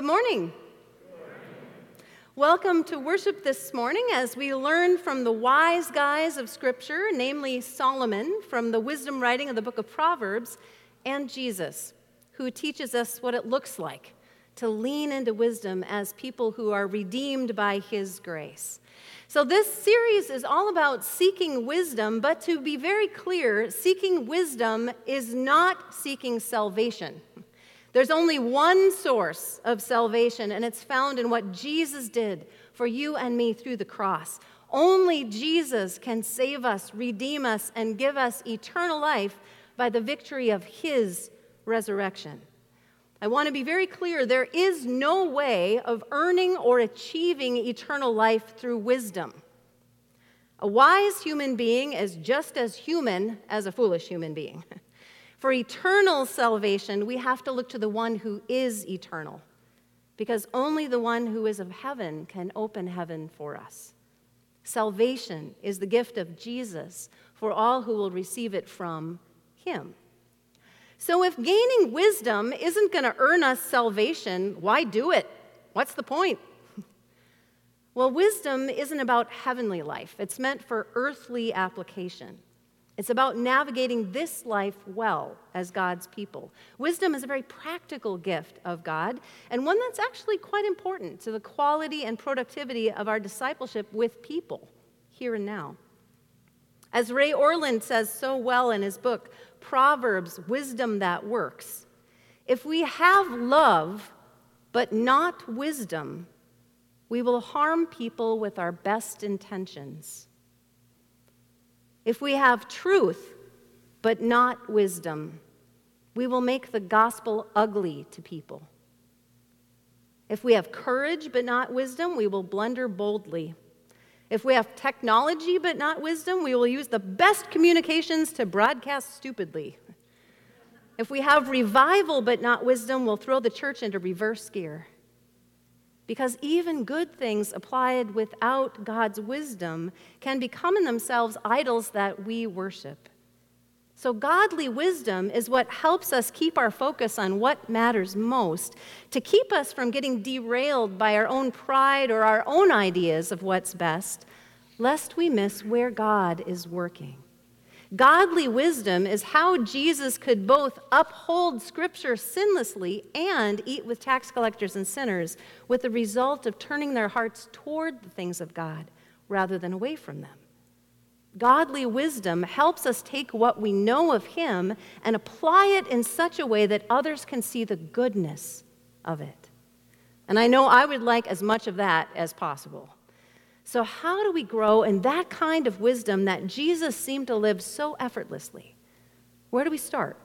Good morning. Welcome to worship this morning as we learn from the wise guys of Scripture, namely Solomon from the wisdom writing of the book of Proverbs, and Jesus, who teaches us what it looks like to lean into wisdom as people who are redeemed by his grace. So, this series is all about seeking wisdom, but to be very clear, seeking wisdom is not seeking salvation. There's only one source of salvation, and it's found in what Jesus did for you and me through the cross. Only Jesus can save us, redeem us, and give us eternal life by the victory of his resurrection. I want to be very clear there is no way of earning or achieving eternal life through wisdom. A wise human being is just as human as a foolish human being. For eternal salvation, we have to look to the one who is eternal, because only the one who is of heaven can open heaven for us. Salvation is the gift of Jesus for all who will receive it from him. So, if gaining wisdom isn't going to earn us salvation, why do it? What's the point? Well, wisdom isn't about heavenly life, it's meant for earthly application. It's about navigating this life well as God's people. Wisdom is a very practical gift of God, and one that's actually quite important to the quality and productivity of our discipleship with people here and now. As Ray Ortlund says so well in his book, Proverbs Wisdom That Works, if we have love but not wisdom, we will harm people with our best intentions. If we have truth but not wisdom, we will make the gospel ugly to people. If we have courage but not wisdom, we will blunder boldly. If we have technology but not wisdom, we will use the best communications to broadcast stupidly. If we have revival but not wisdom, we'll throw the church into reverse gear because even good things applied without God's wisdom can become in themselves idols that we worship. So, godly wisdom is what helps us keep our focus on what matters most, to keep us from getting derailed by our own pride or our own ideas of what's best, lest we miss where God is working. Godly wisdom is how Jesus could both uphold Scripture sinlessly and eat with tax collectors and sinners, with the result of turning their hearts toward the things of God rather than away from them. Godly wisdom helps us take what we know of Him and apply it in such a way that others can see the goodness of it. And I know I would like as much of that as possible. So, how do we grow in that kind of wisdom that Jesus seemed to live so effortlessly? Where do we start?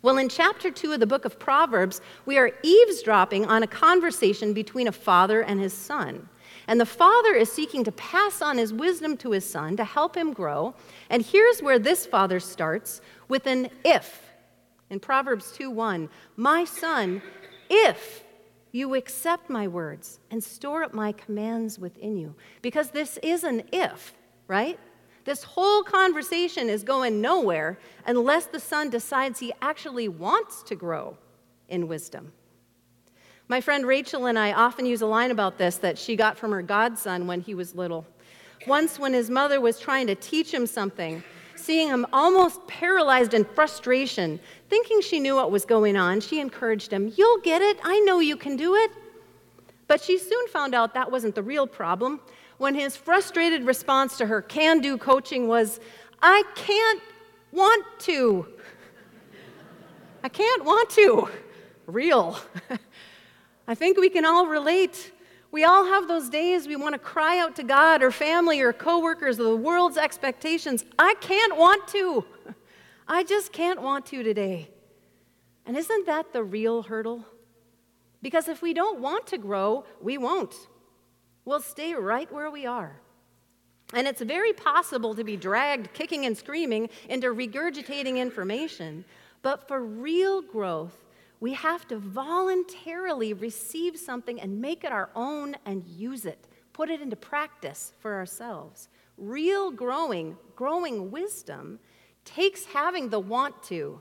Well, in chapter 2 of the book of Proverbs, we are eavesdropping on a conversation between a father and his son. And the father is seeking to pass on his wisdom to his son to help him grow. And here's where this father starts with an if. In Proverbs 2:1, "My son, if you accept my words and store up my commands within you. Because this is an if, right? This whole conversation is going nowhere unless the son decides he actually wants to grow in wisdom. My friend Rachel and I often use a line about this that she got from her godson when he was little. Once, when his mother was trying to teach him something, seeing him almost paralyzed in frustration, thinking she knew what was going on, she encouraged him, You'll get it. I know you can do it. But she soon found out that wasn't the real problem when his frustrated response to her can do coaching was, I can't want to. I can't want to. Real. I think we can all relate. We all have those days we want to cry out to God or family or coworkers or the world's expectations. I can't want to. I just can't want to today. And isn't that the real hurdle? Because if we don't want to grow, we won't. We'll stay right where we are. And it's very possible to be dragged kicking and screaming into regurgitating information. But for real growth, we have to voluntarily receive something and make it our own and use it, put it into practice for ourselves. Real growing, growing wisdom takes having the want to,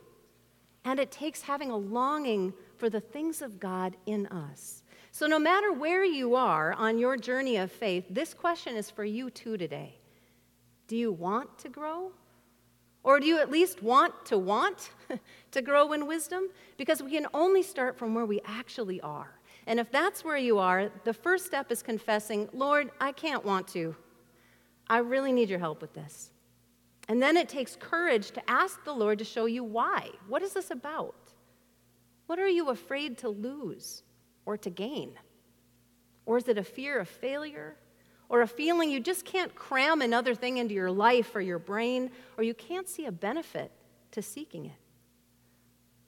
and it takes having a longing for the things of God in us. So, no matter where you are on your journey of faith, this question is for you too today. Do you want to grow? Or do you at least want to want to grow in wisdom? Because we can only start from where we actually are. And if that's where you are, the first step is confessing, Lord, I can't want to. I really need your help with this. And then it takes courage to ask the Lord to show you why. What is this about? What are you afraid to lose or to gain? Or is it a fear of failure? Or a feeling you just can't cram another thing into your life or your brain, or you can't see a benefit to seeking it?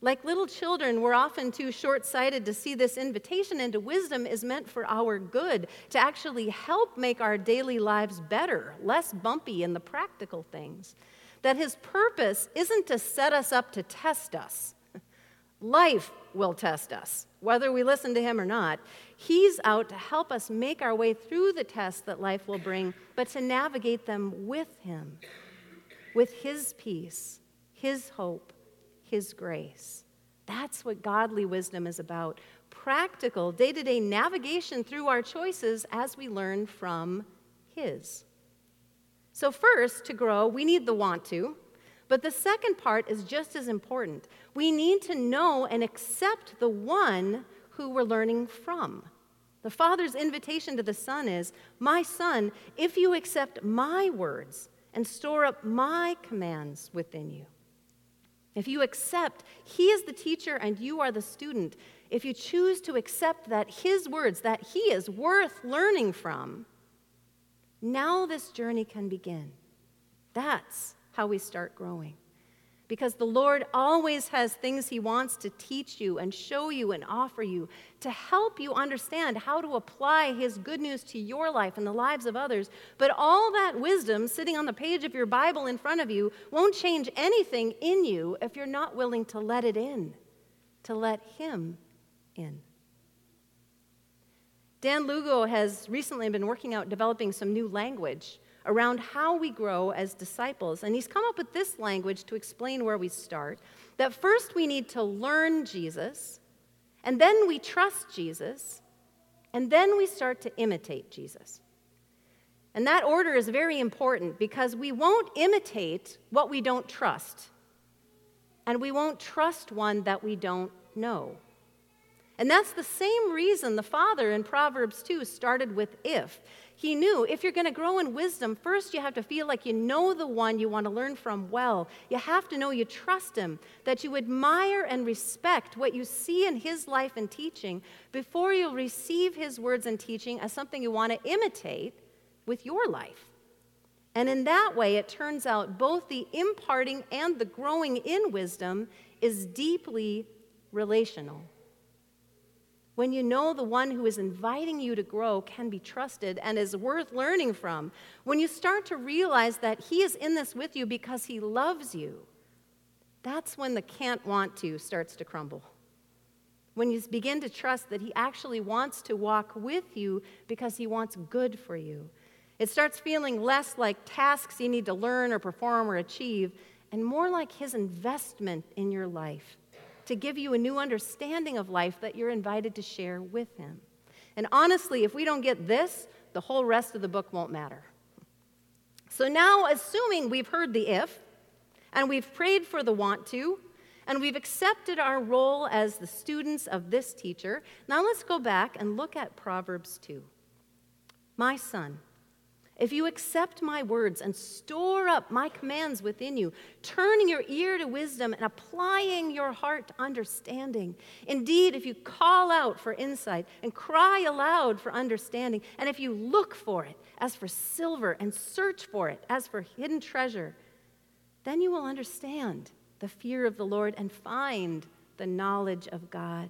Like little children, we're often too short sighted to see this invitation into wisdom is meant for our good, to actually help make our daily lives better, less bumpy in the practical things. That his purpose isn't to set us up to test us. Life will test us, whether we listen to him or not. He's out to help us make our way through the tests that life will bring, but to navigate them with him, with his peace, his hope his grace. That's what godly wisdom is about practical, day to day navigation through our choices as we learn from His. So, first, to grow, we need the want to. But the second part is just as important. We need to know and accept the one who we're learning from. The Father's invitation to the Son is My Son, if you accept my words and store up my commands within you. If you accept He is the teacher and you are the student, if you choose to accept that His words, that He is worth learning from, now this journey can begin. That's how we start growing because the Lord always has things He wants to teach you and show you and offer you to help you understand how to apply His good news to your life and the lives of others. But all that wisdom sitting on the page of your Bible in front of you won't change anything in you if you're not willing to let it in, to let Him in. Dan Lugo has recently been working out developing some new language around how we grow as disciples. And he's come up with this language to explain where we start that first we need to learn Jesus, and then we trust Jesus, and then we start to imitate Jesus. And that order is very important because we won't imitate what we don't trust, and we won't trust one that we don't know. And that's the same reason the Father in Proverbs 2 started with if. He knew if you're going to grow in wisdom, first you have to feel like you know the one you want to learn from well. You have to know you trust him, that you admire and respect what you see in his life and teaching before you'll receive his words and teaching as something you want to imitate with your life. And in that way, it turns out both the imparting and the growing in wisdom is deeply relational. When you know the one who is inviting you to grow can be trusted and is worth learning from, when you start to realize that he is in this with you because he loves you, that's when the can't want to starts to crumble. When you begin to trust that he actually wants to walk with you because he wants good for you. It starts feeling less like tasks you need to learn or perform or achieve, and more like his investment in your life to give you a new understanding of life that you're invited to share with Him. And honestly, if we don't get this, the whole rest of the book won't matter. So now, assuming we've heard the if, and we've prayed for the want to, and we've accepted our role as the students of this teacher, now let's go back and look at Proverbs 2. My son, if you accept my words and store up my commands within you, turning your ear to wisdom and applying your heart to understanding. Indeed, if you call out for insight and cry aloud for understanding, and if you look for it as for silver and search for it as for hidden treasure, then you will understand the fear of the Lord and find the knowledge of God.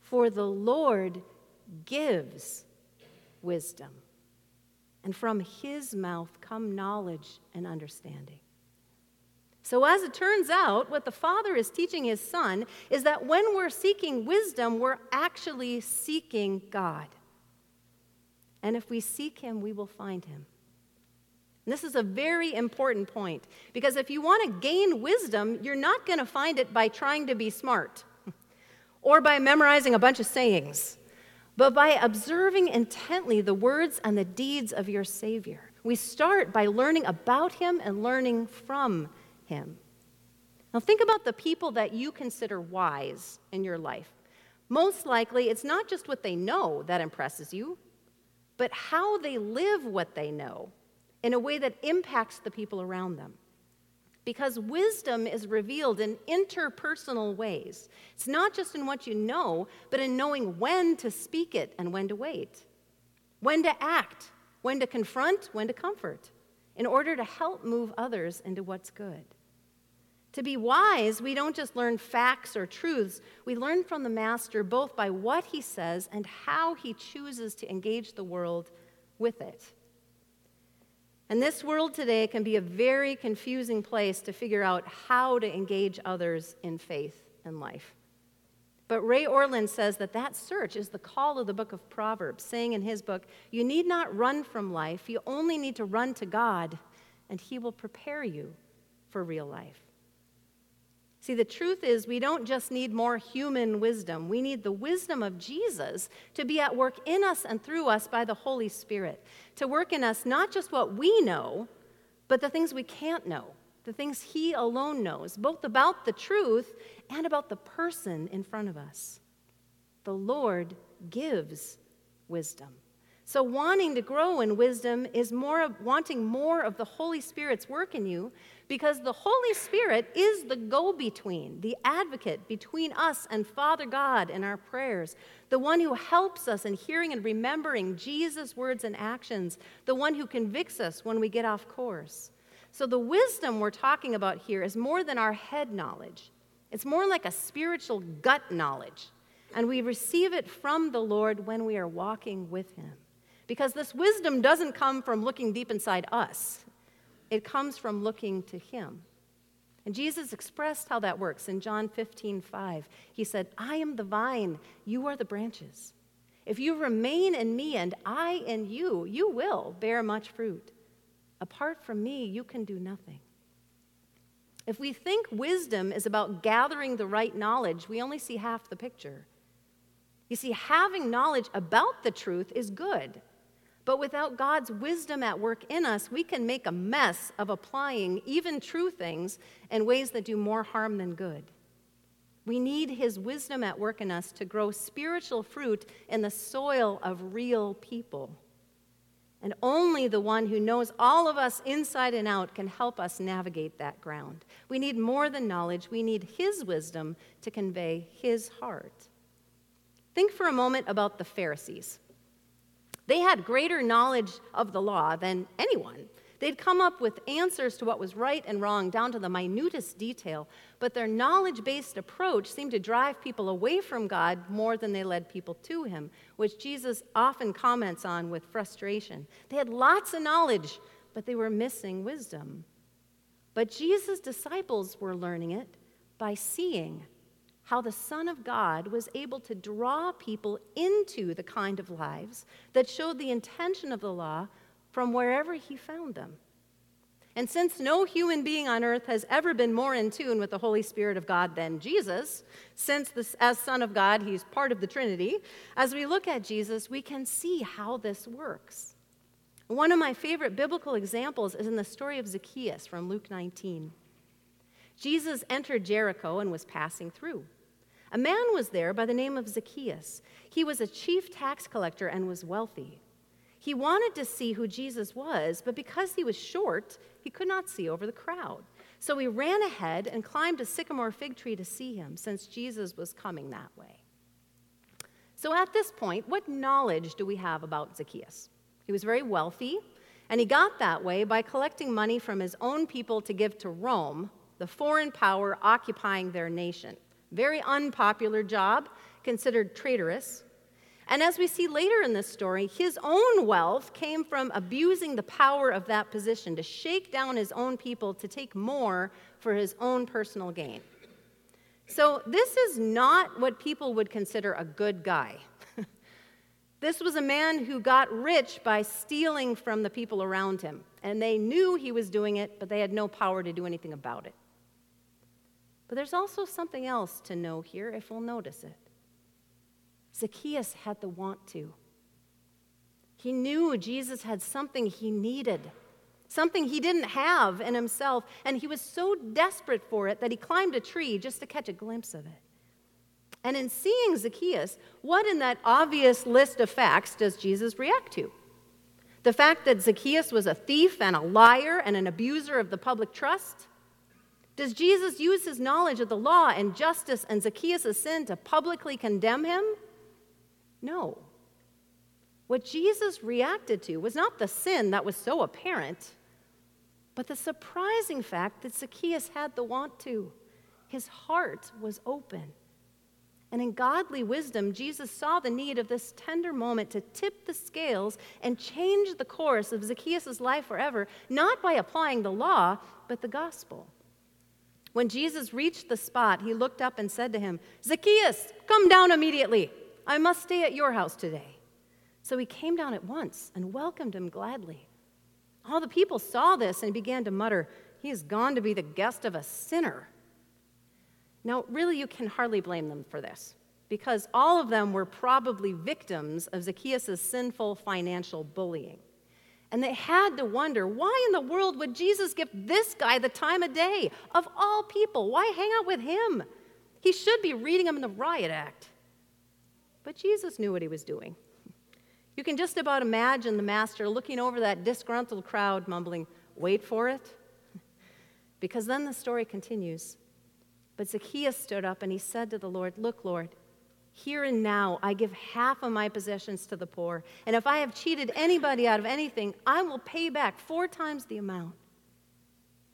For the Lord gives wisdom and from his mouth come knowledge and understanding. So, as it turns out, what the Father is teaching his Son is that when we're seeking wisdom, we're actually seeking God. And if we seek him, we will find him. And this is a very important point because if you want to gain wisdom, you're not going to find it by trying to be smart or by memorizing a bunch of sayings, but by observing intently the words and the deeds of your Savior. We start by learning about him and learning from him. Now, think about the people that you consider wise in your life. Most likely, it's not just what they know that impresses you, but how they live what they know in a way that impacts the people around them. Because wisdom is revealed in interpersonal ways. It's not just in what you know, but in knowing when to speak it and when to wait, when to act, when to confront, when to comfort, in order to help move others into what's good. To be wise, we don't just learn facts or truths, we learn from the Master both by what he says and how he chooses to engage the world with it. And this world today can be a very confusing place to figure out how to engage others in faith and life. But Ray Ortlund says that that search is the call of the book of Proverbs, saying in his book, You need not run from life, you only need to run to God, and He will prepare you for real life. See, the truth is, we don't just need more human wisdom. We need the wisdom of Jesus to be at work in us and through us by the Holy Spirit, to work in us not just what we know, but the things we can't know, the things He alone knows, both about the truth and about the person in front of us. The Lord gives wisdom. So, wanting to grow in wisdom is more of wanting more of the Holy Spirit's work in you because the Holy Spirit is the go between, the advocate between us and Father God in our prayers, the one who helps us in hearing and remembering Jesus' words and actions, the one who convicts us when we get off course. So, the wisdom we're talking about here is more than our head knowledge, it's more like a spiritual gut knowledge. And we receive it from the Lord when we are walking with Him. Because this wisdom doesn't come from looking deep inside us, it comes from looking to Him. And Jesus expressed how that works in John 15, 5. He said, I am the vine, you are the branches. If you remain in me and I in you, you will bear much fruit. Apart from me, you can do nothing. If we think wisdom is about gathering the right knowledge, we only see half the picture. You see, having knowledge about the truth is good. But without God's wisdom at work in us, we can make a mess of applying even true things in ways that do more harm than good. We need His wisdom at work in us to grow spiritual fruit in the soil of real people. And only the one who knows all of us inside and out can help us navigate that ground. We need more than knowledge, we need His wisdom to convey His heart. Think for a moment about the Pharisees. They had greater knowledge of the law than anyone. They'd come up with answers to what was right and wrong down to the minutest detail, but their knowledge based approach seemed to drive people away from God more than they led people to Him, which Jesus often comments on with frustration. They had lots of knowledge, but they were missing wisdom. But Jesus' disciples were learning it by seeing how the Son of God was able to draw people into the kind of lives that showed the intention of the law from wherever he found them. And since no human being on earth has ever been more in tune with the Holy Spirit of God than Jesus, since this, as Son of God, he's part of the Trinity, as we look at Jesus, we can see how this works. One of my favorite biblical examples is in the story of Zacchaeus from Luke 19. Jesus entered Jericho and was passing through. A man was there by the name of Zacchaeus. He was a chief tax collector and was wealthy. He wanted to see who Jesus was, but because he was short, he could not see over the crowd. So he ran ahead and climbed a sycamore fig tree to see him, since Jesus was coming that way. So at this point, what knowledge do we have about Zacchaeus? He was very wealthy, and he got that way by collecting money from his own people to give to Rome, the foreign power occupying their nation. Very unpopular job, considered traitorous. And as we see later in this story, his own wealth came from abusing the power of that position to shake down his own people to take more for his own personal gain. So, this is not what people would consider a good guy. this was a man who got rich by stealing from the people around him, and they knew he was doing it, but they had no power to do anything about it. But there's also something else to know here if we'll notice it. Zacchaeus had the want to. He knew Jesus had something he needed, something he didn't have in himself, and he was so desperate for it that he climbed a tree just to catch a glimpse of it. And in seeing Zacchaeus, what in that obvious list of facts does Jesus react to? The fact that Zacchaeus was a thief and a liar and an abuser of the public trust? Does Jesus use his knowledge of the law and justice and Zacchaeus' sin to publicly condemn him? No. What Jesus reacted to was not the sin that was so apparent, but the surprising fact that Zacchaeus had the want to. His heart was open. And in godly wisdom, Jesus saw the need of this tender moment to tip the scales and change the course of Zacchaeus' life forever, not by applying the law, but the gospel. When Jesus reached the spot, he looked up and said to him, Zacchaeus, come down immediately. I must stay at your house today. So he came down at once and welcomed him gladly. All the people saw this and began to mutter, He has gone to be the guest of a sinner. Now, really, you can hardly blame them for this because all of them were probably victims of Zacchaeus' sinful financial bullying. And they had to wonder why in the world would Jesus give this guy the time of day? Of all people, why hang out with him? He should be reading him in the riot act. But Jesus knew what he was doing. You can just about imagine the master looking over that disgruntled crowd, mumbling, Wait for it. Because then the story continues. But Zacchaeus stood up and he said to the Lord, Look, Lord, here and now I give half of my possessions to the poor. And if I have cheated anybody out of anything, I will pay back four times the amount.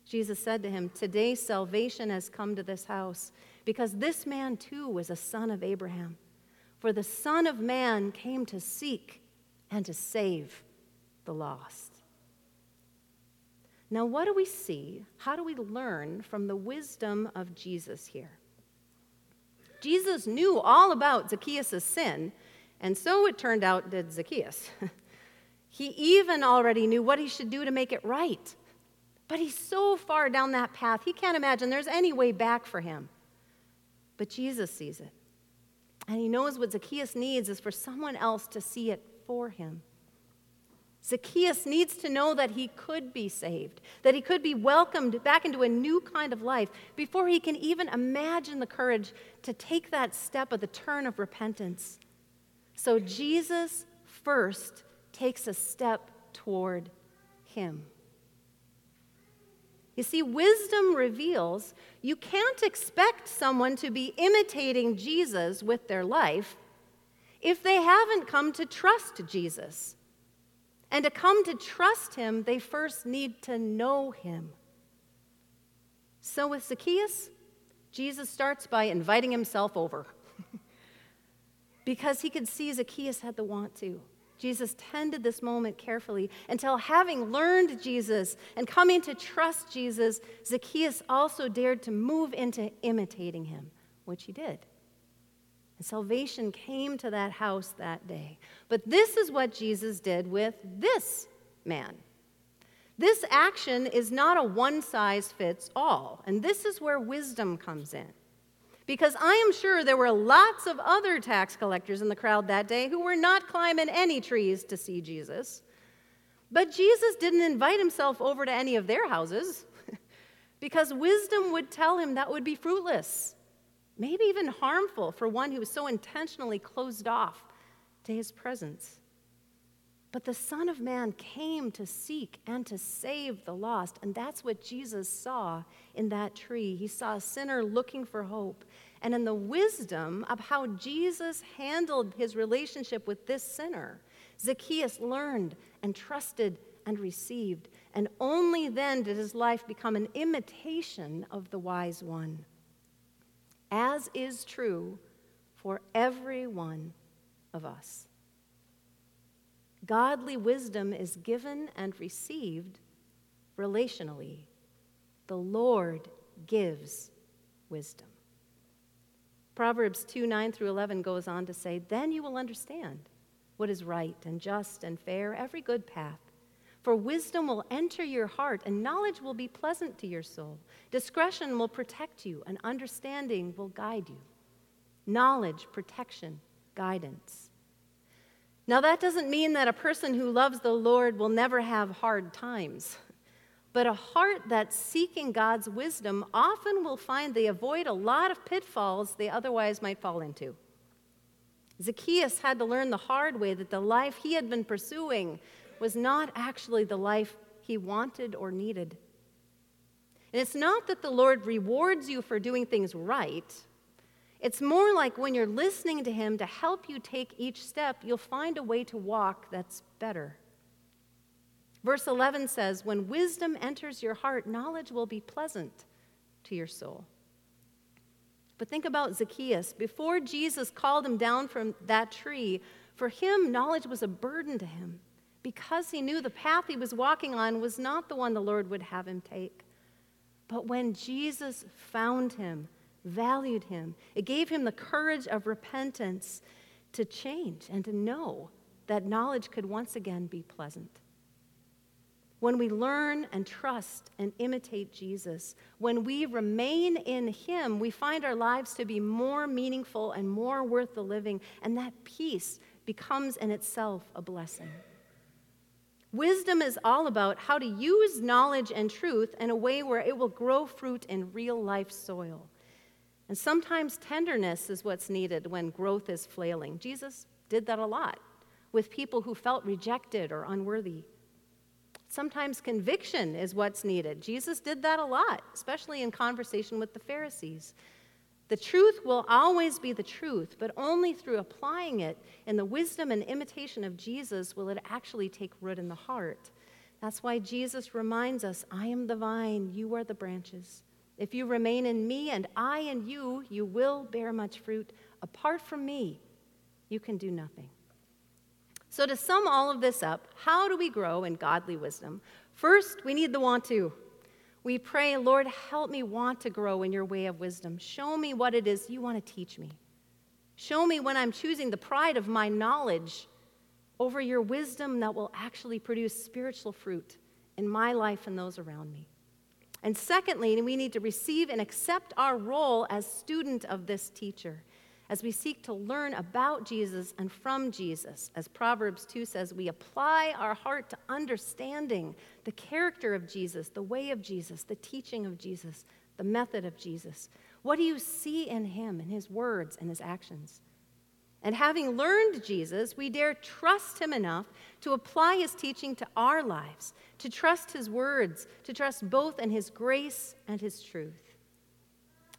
Jesus said to him, Today salvation has come to this house, because this man too was a son of Abraham. For the Son of Man came to seek and to save the lost. Now, what do we see? How do we learn from the wisdom of Jesus here? Jesus knew all about Zacchaeus' sin, and so it turned out did Zacchaeus. he even already knew what he should do to make it right. But he's so far down that path, he can't imagine there's any way back for him. But Jesus sees it. And he knows what Zacchaeus needs is for someone else to see it for him. Zacchaeus needs to know that he could be saved, that he could be welcomed back into a new kind of life before he can even imagine the courage to take that step of the turn of repentance. So Jesus first takes a step toward him. You see, wisdom reveals you can't expect someone to be imitating Jesus with their life if they haven't come to trust Jesus. And to come to trust him, they first need to know him. So with Zacchaeus, Jesus starts by inviting himself over because he could see Zacchaeus had the want to. Jesus tended this moment carefully until, having learned Jesus and coming to trust Jesus, Zacchaeus also dared to move into imitating him, which he did. Salvation came to that house that day. But this is what Jesus did with this man. This action is not a one size fits all, and this is where wisdom comes in. Because I am sure there were lots of other tax collectors in the crowd that day who were not climbing any trees to see Jesus. But Jesus didn't invite himself over to any of their houses because wisdom would tell him that would be fruitless, maybe even harmful for one who was so intentionally closed off to his presence. But the Son of Man came to seek and to save the lost. And that's what Jesus saw in that tree. He saw a sinner looking for hope. And in the wisdom of how Jesus handled his relationship with this sinner, Zacchaeus learned and trusted and received. And only then did his life become an imitation of the wise one, as is true for every one of us. Godly wisdom is given and received relationally. The Lord gives wisdom. Proverbs 2 9 through 11 goes on to say, Then you will understand what is right and just and fair, every good path. For wisdom will enter your heart, and knowledge will be pleasant to your soul. Discretion will protect you, and understanding will guide you. Knowledge, protection, guidance. Now, that doesn't mean that a person who loves the Lord will never have hard times. But a heart that's seeking God's wisdom often will find they avoid a lot of pitfalls they otherwise might fall into. Zacchaeus had to learn the hard way that the life he had been pursuing was not actually the life he wanted or needed. And it's not that the Lord rewards you for doing things right. It's more like when you're listening to Him to help you take each step, you'll find a way to walk that's better. Verse 11 says, When wisdom enters your heart, knowledge will be pleasant to your soul. But think about Zacchaeus. Before Jesus called him down from that tree, for him, knowledge was a burden to him because he knew the path he was walking on was not the one the Lord would have him take. But when Jesus found him, valued him, it gave him the courage of repentance to change and to know that knowledge could once again be pleasant. When we learn and trust and imitate Jesus, when we remain in Him, we find our lives to be more meaningful and more worth the living, and that peace becomes in itself a blessing. Wisdom is all about how to use knowledge and truth in a way where it will grow fruit in real life soil. And sometimes tenderness is what's needed when growth is flailing. Jesus did that a lot with people who felt rejected or unworthy. Sometimes conviction is what's needed. Jesus did that a lot, especially in conversation with the Pharisees. The truth will always be the truth, but only through applying it in the wisdom and imitation of Jesus will it actually take root in the heart. That's why Jesus reminds us I am the vine, you are the branches. If you remain in me and I in you, you will bear much fruit. Apart from me, you can do nothing. So, to sum all of this up, how do we grow in godly wisdom? First, we need the want to. We pray, Lord, help me want to grow in your way of wisdom. Show me what it is you want to teach me. Show me when I'm choosing the pride of my knowledge over your wisdom that will actually produce spiritual fruit in my life and those around me. And secondly, we need to receive and accept our role as student of this teacher as we seek to learn about Jesus and from Jesus. As Proverbs 2 says, we apply our heart to understanding the character of Jesus, the way of Jesus, the teaching of Jesus, the method of Jesus. What do you see in him, in his words and his actions? And having learned Jesus, we dare trust him enough to apply his teaching to our lives, to trust his words, to trust both in his grace and his truth.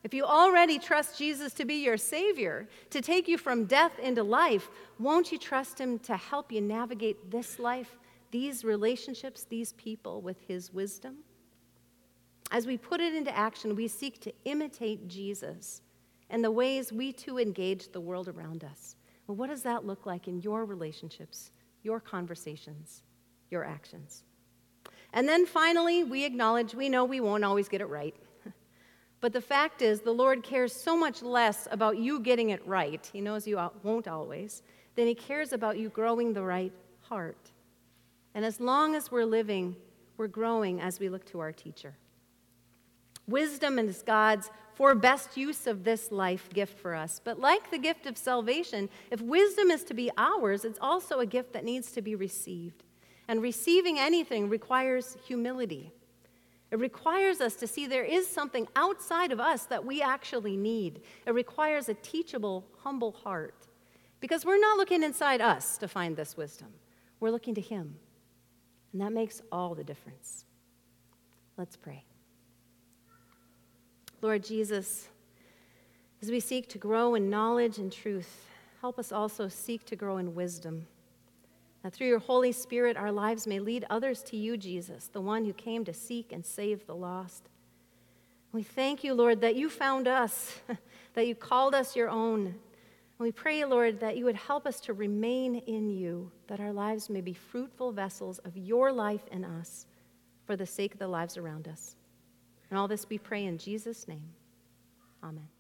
If you already trust Jesus to be your Savior, to take you from death into life, won't you trust Him to help you navigate this life, these relationships, these people with His wisdom? As we put it into action, we seek to imitate Jesus and the ways we too engage the world around us. Well, what does that look like in your relationships, your conversations, your actions? And then finally, we acknowledge we know we won't always get it right. But the fact is, the Lord cares so much less about you getting it right, He knows you won't always, than He cares about you growing the right heart. And as long as we're living, we're growing as we look to our teacher. Wisdom is God's for best use of this life gift for us. But like the gift of salvation, if wisdom is to be ours, it's also a gift that needs to be received. And receiving anything requires humility. It requires us to see there is something outside of us that we actually need. It requires a teachable, humble heart. Because we're not looking inside us to find this wisdom, we're looking to Him. And that makes all the difference. Let's pray. Lord Jesus, as we seek to grow in knowledge and truth, help us also seek to grow in wisdom that through your Holy Spirit, our lives may lead others to you, Jesus, the one who came to seek and save the lost. We thank you, Lord, that you found us, that you called us your own. And we pray, Lord, that you would help us to remain in you, that our lives may be fruitful vessels of your life in us for the sake of the lives around us. And all this we pray in Jesus' name. Amen.